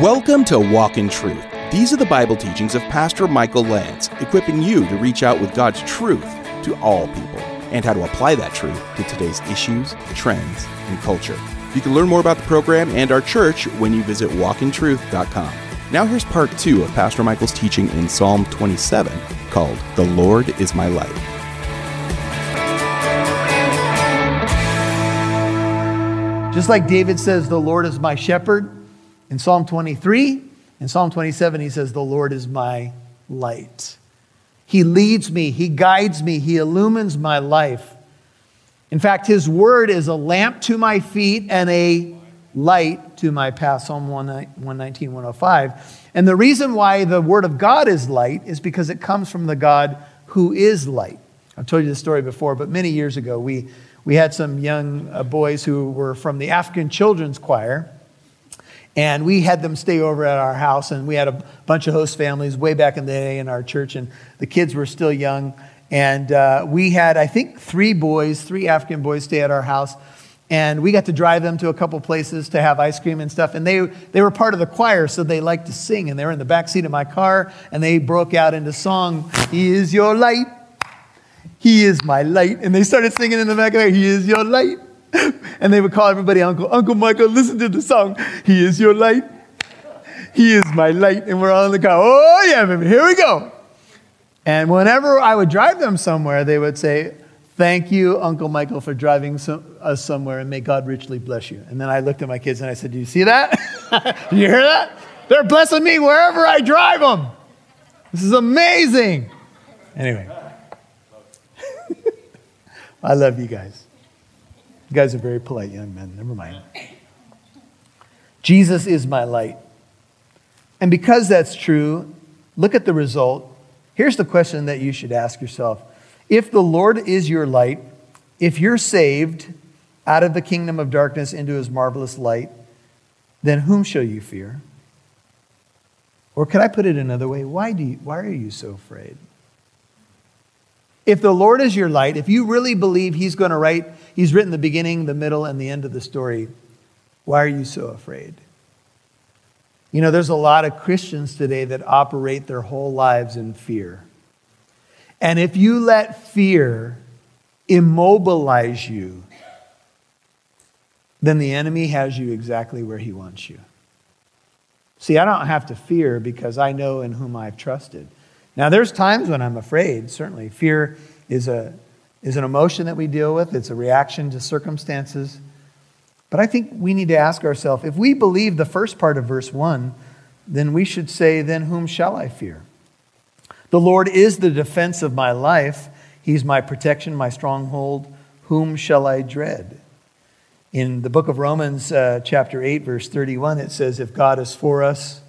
Welcome to Walk in Truth. These are the Bible teachings of Pastor Michael Lance, equipping you to reach out with God's truth to all people and how to apply that truth to today's issues, trends, and culture. You can learn more about the program and our church when you visit walkintruth.com. Now, here's part two of Pastor Michael's teaching in Psalm 27 called The Lord is My Light. Just like David says, The Lord is my shepherd in Psalm 23, in Psalm 27, he says, The Lord is my light. He leads me, He guides me, He illumines my life. In fact, His word is a lamp to my feet and a light to my path. Psalm 119, 105. And the reason why the word of God is light is because it comes from the God who is light. I've told you this story before, but many years ago, we, we had some young uh, boys who were from the African Children's Choir. And we had them stay over at our house, and we had a bunch of host families way back in the day in our church, and the kids were still young. And uh, we had, I think, three boys, three African boys stay at our house. And we got to drive them to a couple places to have ice cream and stuff. And they, they were part of the choir, so they liked to sing. And they were in the back seat of my car, and they broke out into song, He is your light. He is my light. And they started singing in the back of there, He is your light. and they would call everybody Uncle. Uncle Michael, listen to the song. He is your light. He is my light. And we're all in the car. Oh, yeah, baby, here we go. And whenever I would drive them somewhere, they would say, Thank you, Uncle Michael, for driving some, us somewhere, and may God richly bless you. And then I looked at my kids and I said, Do you see that? Do you hear that? They're blessing me wherever I drive them. This is amazing. Anyway, I love you guys. You guys are very polite young men. Never mind. Jesus is my light. And because that's true, look at the result. Here's the question that you should ask yourself If the Lord is your light, if you're saved out of the kingdom of darkness into his marvelous light, then whom shall you fear? Or could I put it another way? Why, do you, why are you so afraid? If the Lord is your light, if you really believe He's going to write, He's written the beginning, the middle, and the end of the story, why are you so afraid? You know, there's a lot of Christians today that operate their whole lives in fear. And if you let fear immobilize you, then the enemy has you exactly where he wants you. See, I don't have to fear because I know in whom I've trusted. Now, there's times when I'm afraid, certainly. Fear is, a, is an emotion that we deal with, it's a reaction to circumstances. But I think we need to ask ourselves if we believe the first part of verse 1, then we should say, Then whom shall I fear? The Lord is the defense of my life. He's my protection, my stronghold. Whom shall I dread? In the book of Romans, uh, chapter 8, verse 31, it says, If God is for us,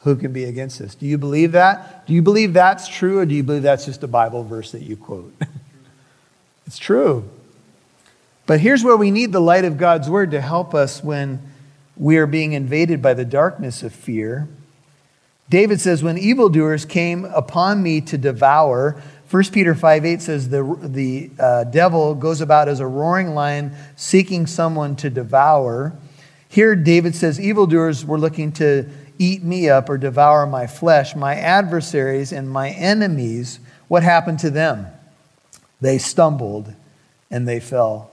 who can be against us? Do you believe that? Do you believe that's true, or do you believe that's just a Bible verse that you quote? it's true. But here's where we need the light of God's word to help us when we are being invaded by the darkness of fear. David says, When evildoers came upon me to devour, 1 Peter 5 8 says, The, the uh, devil goes about as a roaring lion seeking someone to devour. Here, David says, evildoers were looking to eat me up or devour my flesh. My adversaries and my enemies, what happened to them? They stumbled and they fell.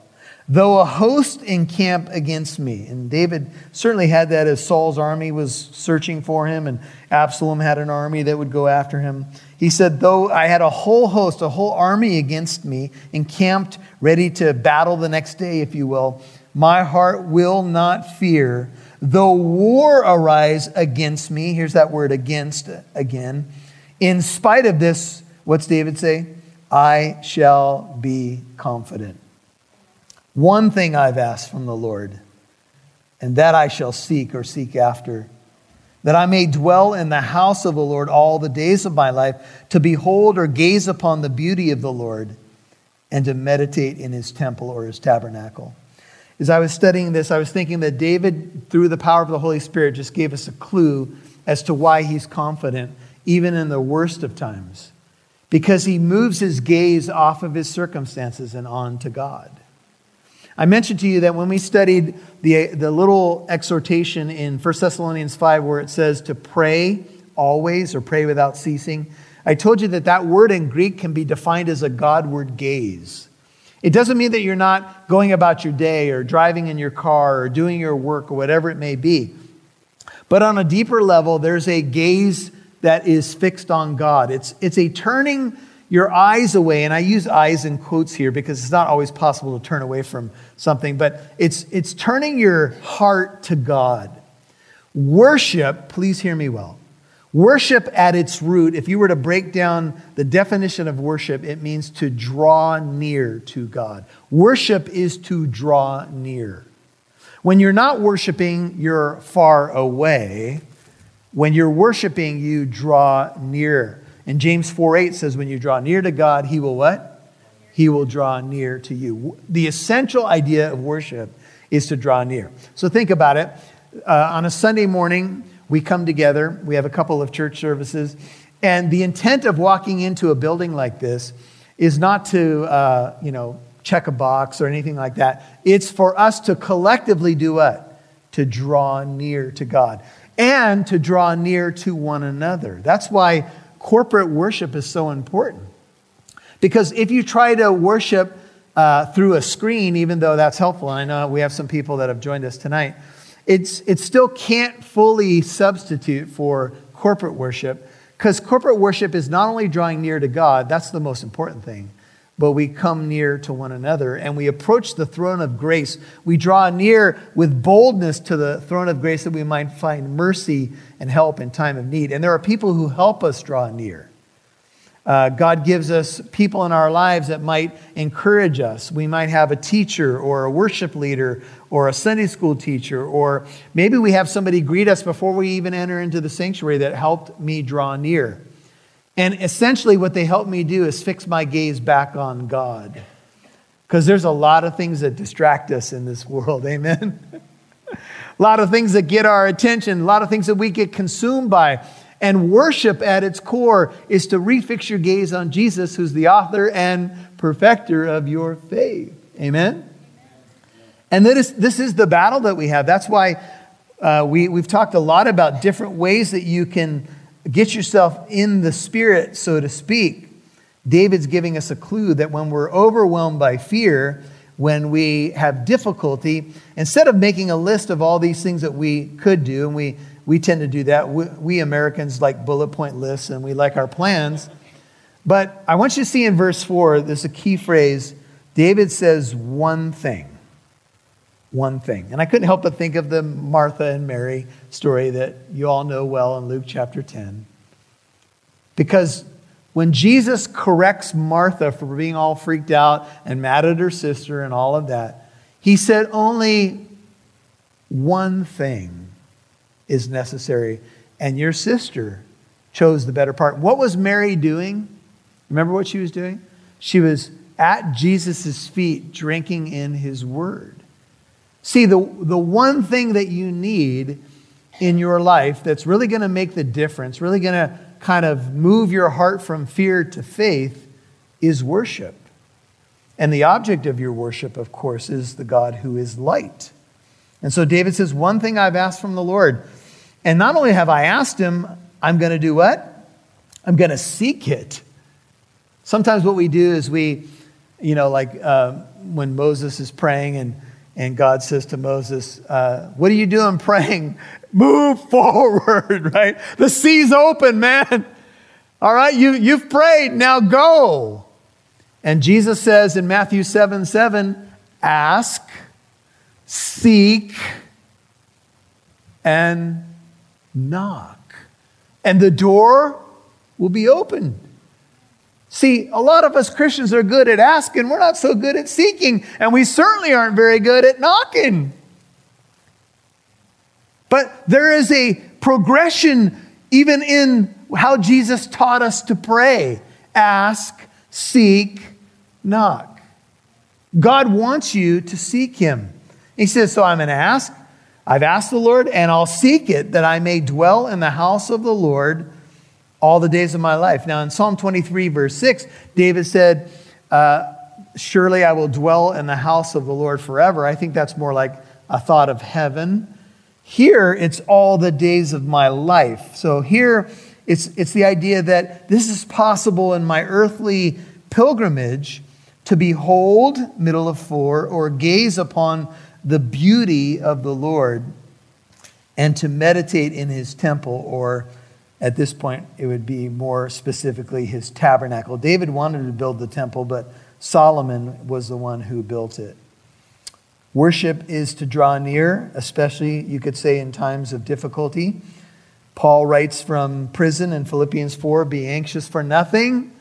Though a host encamp against me, and David certainly had that as Saul's army was searching for him, and Absalom had an army that would go after him. He said, Though I had a whole host, a whole army against me, encamped, ready to battle the next day, if you will, my heart will not fear. Though war arise against me, here's that word against again. In spite of this, what's David say? I shall be confident. One thing I've asked from the Lord, and that I shall seek or seek after, that I may dwell in the house of the Lord all the days of my life, to behold or gaze upon the beauty of the Lord, and to meditate in his temple or his tabernacle. As I was studying this, I was thinking that David, through the power of the Holy Spirit, just gave us a clue as to why he's confident, even in the worst of times. Because he moves his gaze off of his circumstances and on to God. I mentioned to you that when we studied the, the little exhortation in 1 Thessalonians 5 where it says to pray always or pray without ceasing, I told you that that word in Greek can be defined as a Godward gaze. It doesn't mean that you're not going about your day or driving in your car or doing your work or whatever it may be. But on a deeper level, there's a gaze that is fixed on God. It's, it's a turning your eyes away, and I use eyes in quotes here because it's not always possible to turn away from something, but it's, it's turning your heart to God. Worship, please hear me well. Worship at its root, if you were to break down the definition of worship, it means to draw near to God. Worship is to draw near. When you're not worshiping, you're far away. When you're worshiping, you draw near. And James 4 8 says, When you draw near to God, he will what? He will draw near to you. The essential idea of worship is to draw near. So think about it. Uh, on a Sunday morning, we come together, we have a couple of church services, and the intent of walking into a building like this is not to, uh, you know, check a box or anything like that. It's for us to collectively do what? To draw near to God and to draw near to one another. That's why corporate worship is so important. Because if you try to worship uh, through a screen, even though that's helpful, and I know we have some people that have joined us tonight, it's, it still can't fully substitute for corporate worship because corporate worship is not only drawing near to God, that's the most important thing, but we come near to one another and we approach the throne of grace. We draw near with boldness to the throne of grace that we might find mercy and help in time of need. And there are people who help us draw near. Uh, God gives us people in our lives that might encourage us. We might have a teacher or a worship leader or a Sunday school teacher, or maybe we have somebody greet us before we even enter into the sanctuary that helped me draw near. And essentially, what they help me do is fix my gaze back on God. Because there's a lot of things that distract us in this world. Amen. a lot of things that get our attention, a lot of things that we get consumed by. And worship at its core is to refix your gaze on Jesus, who's the author and perfecter of your faith. Amen? And that is, this is the battle that we have. That's why uh, we, we've talked a lot about different ways that you can get yourself in the spirit, so to speak. David's giving us a clue that when we're overwhelmed by fear, when we have difficulty, instead of making a list of all these things that we could do, and we, we tend to do that, we, we Americans like bullet point lists and we like our plans. But I want you to see in verse 4, there's a key phrase. David says one thing. One thing. And I couldn't help but think of the Martha and Mary story that you all know well in Luke chapter 10. Because when Jesus corrects Martha for being all freaked out and mad at her sister and all of that, he said only one thing is necessary, and your sister chose the better part. What was Mary doing? Remember what she was doing? She was at Jesus' feet drinking in his word. See, the, the one thing that you need in your life that's really going to make the difference, really going to kind of move your heart from fear to faith is worship. And the object of your worship, of course, is the God who is light. And so David says, One thing I've asked from the Lord. And not only have I asked him, I'm going to do what? I'm going to seek it. Sometimes what we do is we, you know, like uh, when Moses is praying and, and God says to Moses, uh, What are you doing praying? Move forward, right? The sea's open, man. All right, you, you've prayed, now go. And Jesus says in Matthew 7 7, ask, seek, and knock. And the door will be opened. See, a lot of us Christians are good at asking, we're not so good at seeking, and we certainly aren't very good at knocking. But there is a progression even in how Jesus taught us to pray ask, seek, knock. God wants you to seek Him. He says, So I'm going to ask. I've asked the Lord, and I'll seek it that I may dwell in the house of the Lord all the days of my life. Now, in Psalm 23, verse 6, David said, uh, surely I will dwell in the house of the Lord forever. I think that's more like a thought of heaven. Here, it's all the days of my life. So here, it's, it's the idea that this is possible in my earthly pilgrimage to behold, middle of four, or gaze upon the beauty of the Lord and to meditate in his temple, or at this point, it would be more specifically his tabernacle. David wanted to build the temple, but Solomon was the one who built it. Worship is to draw near, especially, you could say, in times of difficulty. Paul writes from prison in Philippians 4 Be anxious for nothing,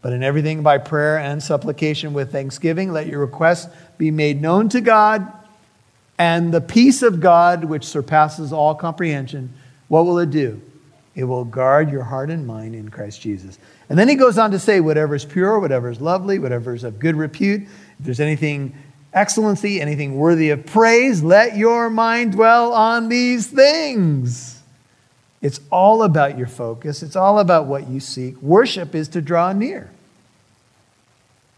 but in everything by prayer and supplication with thanksgiving, let your requests be made known to God. And the peace of God, which surpasses all comprehension, what will it do? It will guard your heart and mind in Christ Jesus. And then he goes on to say, whatever is pure, whatever is lovely, whatever is of good repute, if there's anything excellency, anything worthy of praise, let your mind dwell on these things. It's all about your focus, it's all about what you seek. Worship is to draw near.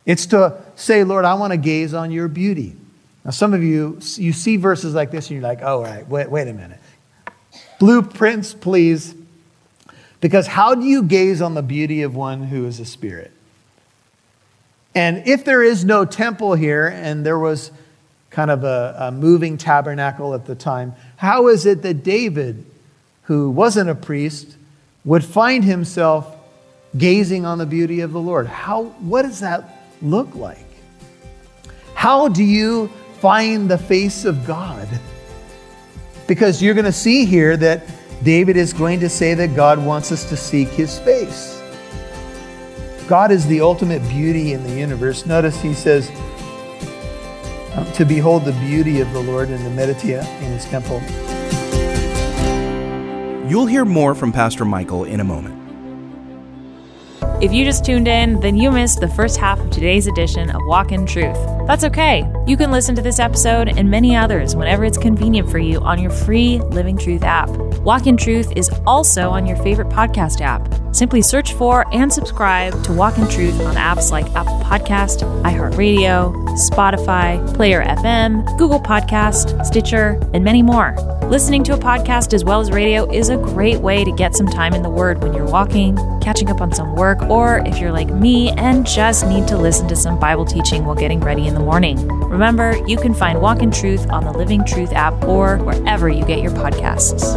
It's to say, Lord, I want to gaze on your beauty. Now, some of you, you see verses like this and you're like, oh, right, wait, wait a minute. Blueprints, please. Because how do you gaze on the beauty of one who is a spirit? And if there is no temple here, and there was kind of a, a, moving tabernacle at the time, how is it that David, who wasn't a priest, would find himself gazing on the beauty of the Lord? How, what does that look like? How do you find the face of God? Because you're going to see here that David is going to say that God wants us to seek his face. God is the ultimate beauty in the universe. Notice he says, um, to behold the beauty of the Lord and to meditate in his temple. You'll hear more from Pastor Michael in a moment. If you just tuned in, then you missed the first half of today's edition of Walk in Truth. That's okay. You can listen to this episode and many others whenever it's convenient for you on your free Living Truth app. Walk in Truth is also on your favorite podcast app. Simply search for and subscribe to Walk in Truth on apps like Apple Podcast, iHeartRadio, Spotify, Player FM, Google Podcast, Stitcher, and many more. Listening to a podcast as well as radio is a great way to get some time in the Word when you're walking, catching up on some work, or if you're like me and just need to listen to some Bible teaching while getting ready in the morning. Remember, you can find Walk in Truth on the Living Truth app or wherever you get your podcasts.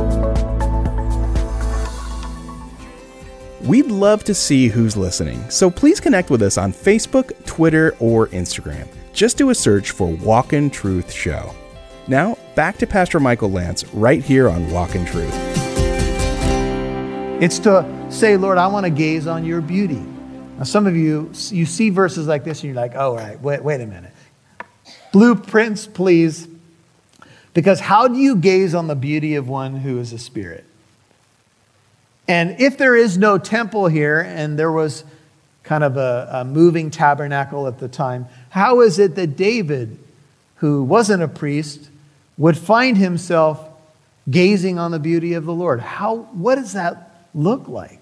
We'd love to see who's listening, so please connect with us on Facebook, Twitter, or Instagram. Just do a search for Walk in Truth Show. Now, back to Pastor Michael Lance right here on Walk in Truth. It's to say, Lord, I want to gaze on your beauty. Now, some of you, you see verses like this and you're like, oh, right, wait, wait a minute. Blueprints, please. Because how do you gaze on the beauty of one who is a spirit? And if there is no temple here, and there was kind of a, a moving tabernacle at the time, how is it that David, who wasn't a priest, would find himself gazing on the beauty of the Lord. How, what does that look like?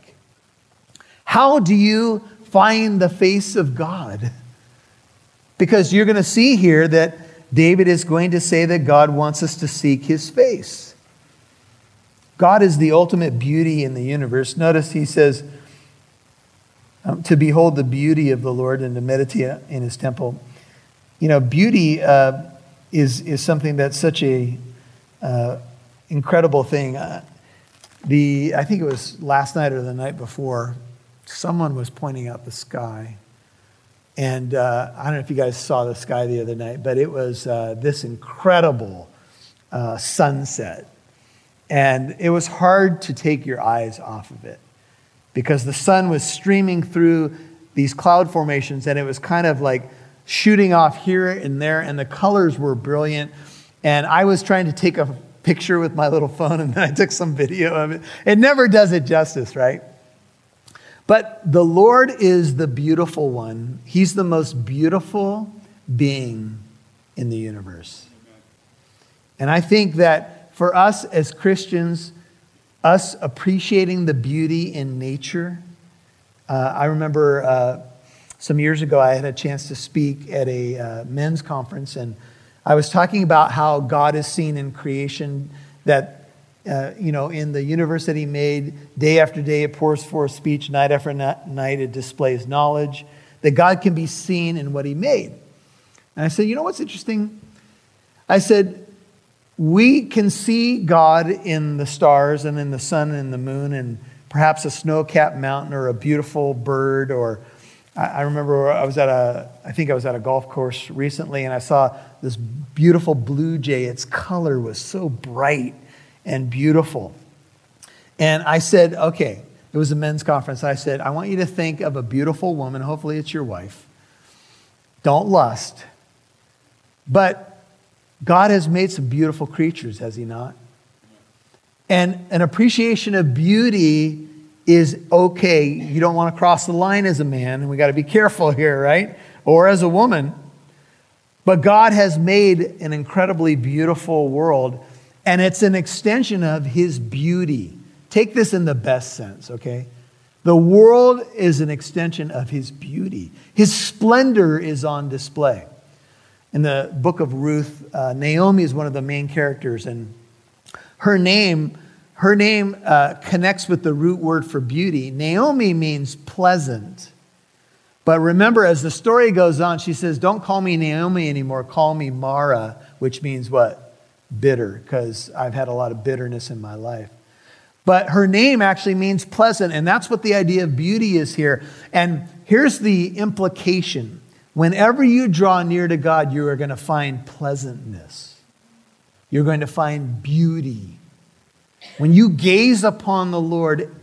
How do you find the face of God? Because you're going to see here that David is going to say that God wants us to seek his face. God is the ultimate beauty in the universe. Notice he says, um, to behold the beauty of the Lord and to meditate in his temple. You know, beauty uh, is, is something that's such a uh, incredible thing. Uh, the, I think it was last night or the night before, someone was pointing out the sky. And uh, I don't know if you guys saw the sky the other night, but it was uh, this incredible uh, sunset. And it was hard to take your eyes off of it because the sun was streaming through these cloud formations and it was kind of like shooting off here and there, and the colors were brilliant. And I was trying to take a picture with my little phone, and then I took some video of it. It never does it justice, right? But the Lord is the beautiful one. He's the most beautiful being in the universe. And I think that for us as Christians, us appreciating the beauty in nature, uh, I remember uh, some years ago, I had a chance to speak at a uh, men's conference, and I was talking about how God is seen in creation, that, uh, you know, in the universe that He made, day after day it pours forth speech, night after night it displays knowledge, that God can be seen in what He made. And I said, you know what's interesting? I said, we can see God in the stars and in the sun and the moon and perhaps a snow capped mountain or a beautiful bird or I remember I was at a, I think I was at a golf course recently and I saw this beautiful blue jay. Its color was so bright and beautiful. And I said, okay, it was a men's conference. I said, I want you to think of a beautiful woman. Hopefully it's your wife. Don't lust. But God has made some beautiful creatures, has He not? And an appreciation of beauty is okay. You don't want to cross the line as a man, and we got to be careful here, right? Or as a woman. But God has made an incredibly beautiful world, and it's an extension of His beauty. Take this in the best sense, okay? The world is an extension of His beauty, His splendor is on display. In the book of Ruth, uh, Naomi is one of the main characters, and her name her name uh, connects with the root word for beauty. Naomi means pleasant. But remember, as the story goes on, she says, Don't call me Naomi anymore, call me Mara, which means what? Bitter, because I've had a lot of bitterness in my life. But her name actually means pleasant, and that's what the idea of beauty is here. And here's the implication whenever you draw near to God, you are going to find pleasantness, you're going to find beauty. When you gaze upon the Lord,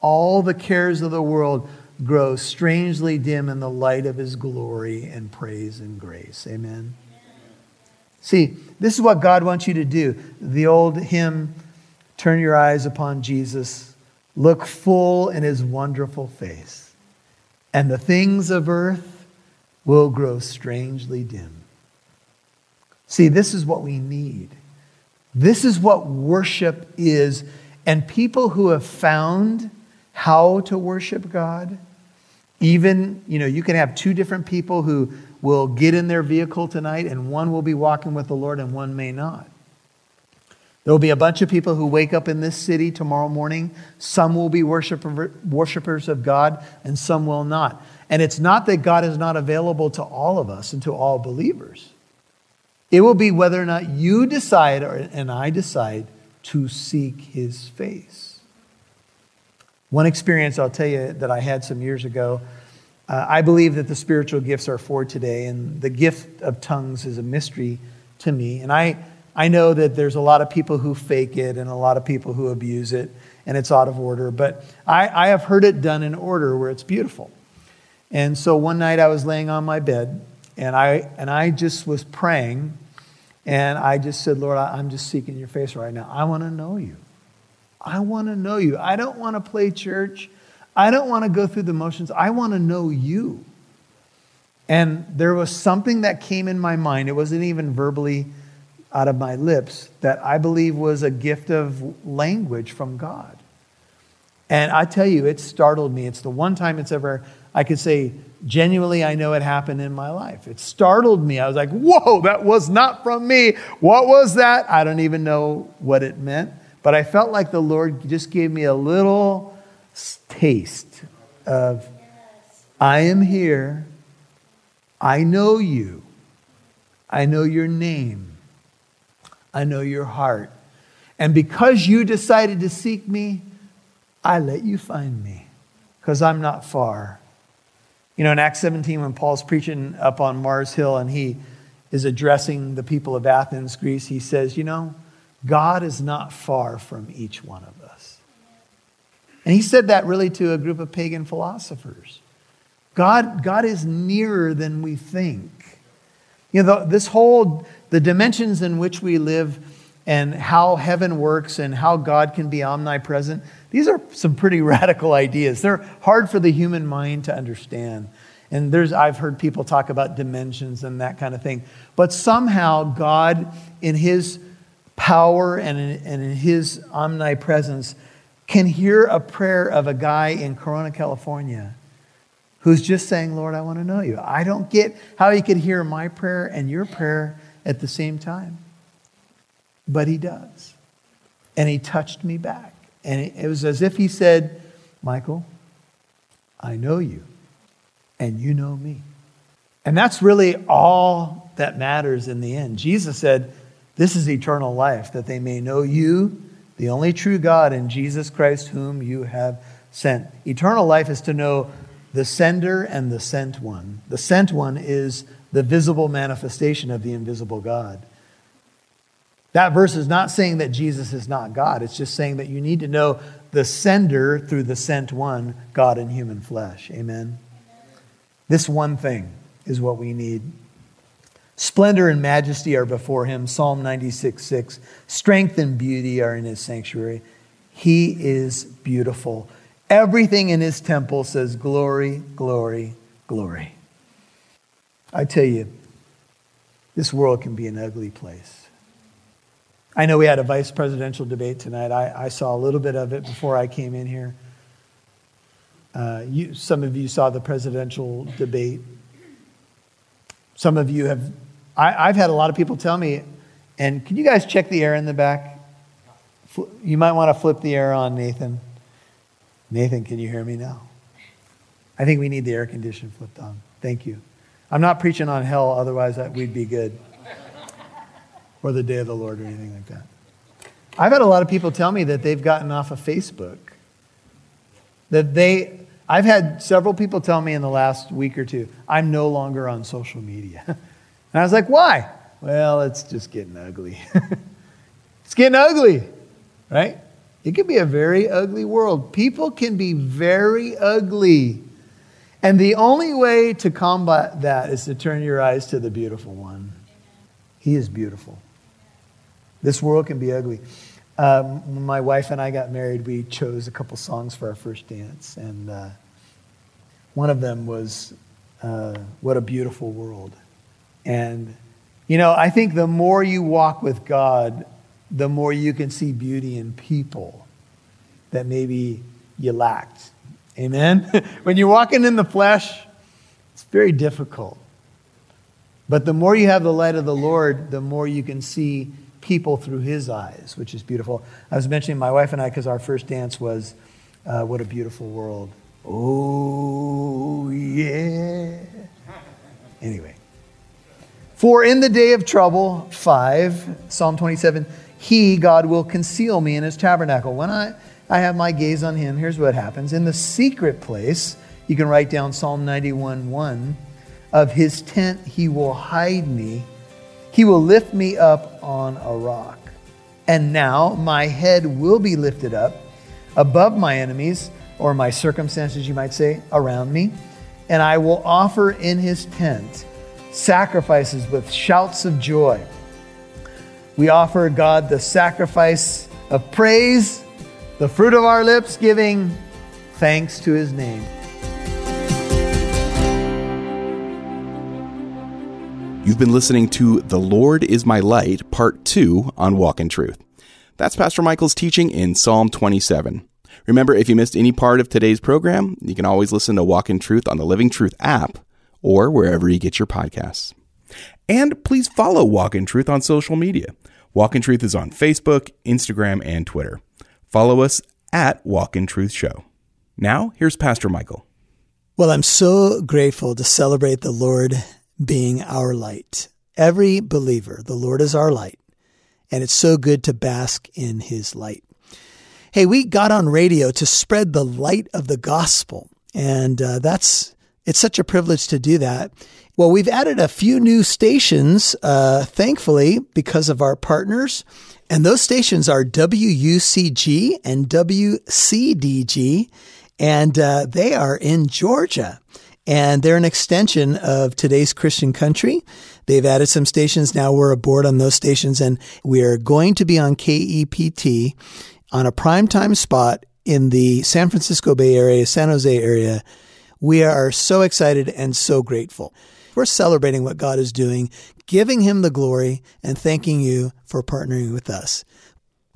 all the cares of the world grow strangely dim in the light of his glory and praise and grace. Amen. See, this is what God wants you to do. The old hymn, Turn Your Eyes Upon Jesus, look full in his wonderful face, and the things of earth will grow strangely dim. See, this is what we need. This is what worship is. And people who have found how to worship God, even, you know, you can have two different people who will get in their vehicle tonight, and one will be walking with the Lord and one may not. There will be a bunch of people who wake up in this city tomorrow morning. Some will be worshiper, worshipers of God, and some will not. And it's not that God is not available to all of us and to all believers. It will be whether or not you decide or, and I decide to seek his face. One experience I'll tell you that I had some years ago. Uh, I believe that the spiritual gifts are for today, and the gift of tongues is a mystery to me. And I, I know that there's a lot of people who fake it and a lot of people who abuse it, and it's out of order. But I, I have heard it done in order where it's beautiful. And so one night I was laying on my bed, and I, and I just was praying and I just said, Lord, I'm just seeking your face right now. I want to know you. I want to know you. I don't want to play church. I don't want to go through the motions. I want to know you. And there was something that came in my mind. It wasn't even verbally out of my lips that I believe was a gift of language from God. And I tell you, it startled me. It's the one time it's ever, I could say, genuinely, I know it happened in my life. It startled me. I was like, whoa, that was not from me. What was that? I don't even know what it meant. But I felt like the Lord just gave me a little taste of, I am here. I know you. I know your name. I know your heart. And because you decided to seek me, I let you find me because I'm not far. You know, in Acts 17, when Paul's preaching up on Mars Hill and he is addressing the people of Athens, Greece, he says, You know, God is not far from each one of us. And he said that really to a group of pagan philosophers. God, God is nearer than we think. You know, the, this whole, the dimensions in which we live and how heaven works and how God can be omnipresent, these are some pretty radical ideas. They're hard for the human mind to understand. And there's, I've heard people talk about dimensions and that kind of thing. But somehow, God, in His power and in, and in His omnipresence, can hear a prayer of a guy in Corona, California, who's just saying, Lord, I want to know you. I don't get how he could hear my prayer and your prayer at the same time. But he does. And he touched me back. And it was as if he said, Michael, I know you, and you know me. And that's really all that matters in the end. Jesus said, This is eternal life, that they may know you, the only true God, and Jesus Christ, whom you have sent. Eternal life is to know the sender and the sent one. The sent one is the visible manifestation of the invisible God. That verse is not saying that Jesus is not God. It's just saying that you need to know the sender through the sent one, God in human flesh. Amen. This one thing is what we need. Splendor and majesty are before him. Psalm 96 6. Strength and beauty are in his sanctuary. He is beautiful. Everything in his temple says, Glory, glory, glory. I tell you, this world can be an ugly place. I know we had a vice presidential debate tonight. I, I saw a little bit of it before I came in here. Uh, you, some of you saw the presidential debate. Some of you have, I, I've had a lot of people tell me, and can you guys check the air in the back? You might want to flip the air on, Nathan. Nathan, can you hear me now? I think we need the air condition flipped on. Thank you. I'm not preaching on hell, otherwise we'd be good. or the day of the Lord or anything like that. I've had a lot of people tell me that they've gotten off of Facebook. That they, I've had several people tell me in the last week or two, I'm no longer on social media. and I was like, why? Well, it's just getting ugly. it's getting ugly, right? It can be a very ugly world. People can be very ugly. And the only way to combat that is to turn your eyes to the beautiful one. He is beautiful. This world can be ugly. Um, when my wife and I got married, we chose a couple songs for our first dance. And uh, one of them was uh, What a Beautiful World. And, you know, I think the more you walk with God, the more you can see beauty in people that maybe you lacked. Amen? when you're walking in the flesh, it's very difficult. But the more you have the light of the Lord, the more you can see people through His eyes, which is beautiful. I was mentioning my wife and I because our first dance was uh, What a Beautiful World. Oh, yeah. Anyway. For in the day of trouble, 5, Psalm 27, he, God, will conceal me in his tabernacle. When I, I have my gaze on him, here's what happens. In the secret place, you can write down Psalm 91 1. Of his tent, he will hide me. He will lift me up on a rock. And now my head will be lifted up above my enemies, or my circumstances, you might say, around me. And I will offer in his tent sacrifices with shouts of joy. We offer God the sacrifice of praise, the fruit of our lips, giving thanks to his name. You've been listening to The Lord is My Light, Part 2 on Walk in Truth. That's Pastor Michael's teaching in Psalm 27. Remember, if you missed any part of today's program, you can always listen to Walk in Truth on the Living Truth app or wherever you get your podcasts. And please follow Walk in Truth on social media. Walk in Truth is on Facebook, Instagram, and Twitter. Follow us at Walk in Truth Show. Now, here's Pastor Michael. Well, I'm so grateful to celebrate the Lord being our light. Every believer, the Lord is our light, and it's so good to bask in his light. Hey, we got on radio to spread the light of the gospel, and uh, that's it's such a privilege to do that. Well, we've added a few new stations, uh, thankfully, because of our partners. And those stations are WUCG and WCDG, and uh, they are in Georgia. And they're an extension of today's Christian country. They've added some stations. Now we're aboard on those stations, and we are going to be on KEPT on a primetime spot in the San Francisco Bay Area, San Jose area. We are so excited and so grateful. We're celebrating what God is doing, giving Him the glory, and thanking you for partnering with us.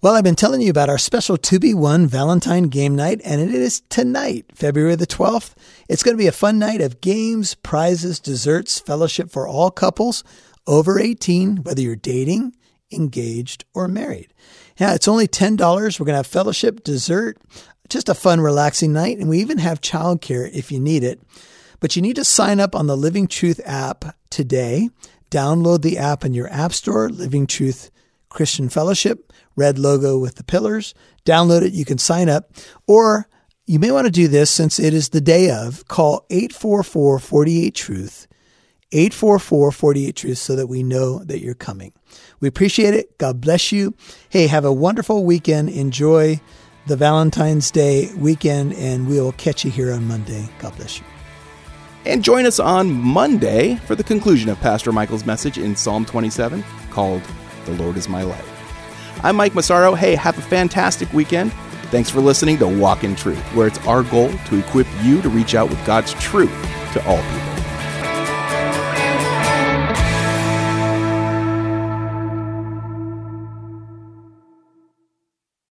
Well, I've been telling you about our special 2B1 Valentine game night, and it is tonight, February the 12th. It's going to be a fun night of games, prizes, desserts, fellowship for all couples over 18, whether you're dating, engaged, or married. Yeah, it's only $10. We're going to have fellowship, dessert, just a fun, relaxing night, and we even have childcare if you need it. But you need to sign up on the Living Truth app today. Download the app in your App Store, Living Truth Christian Fellowship red logo with the pillars. Download it. You can sign up. Or you may want to do this since it is the day of. Call 844 48 Truth, 844 48 Truth, so that we know that you're coming. We appreciate it. God bless you. Hey, have a wonderful weekend. Enjoy the Valentine's Day weekend, and we will catch you here on Monday. God bless you. And join us on Monday for the conclusion of Pastor Michael's message in Psalm 27 called The Lord is My Light. I'm Mike Massaro. Hey, have a fantastic weekend. Thanks for listening to Walk in Truth, where it's our goal to equip you to reach out with God's truth to all people.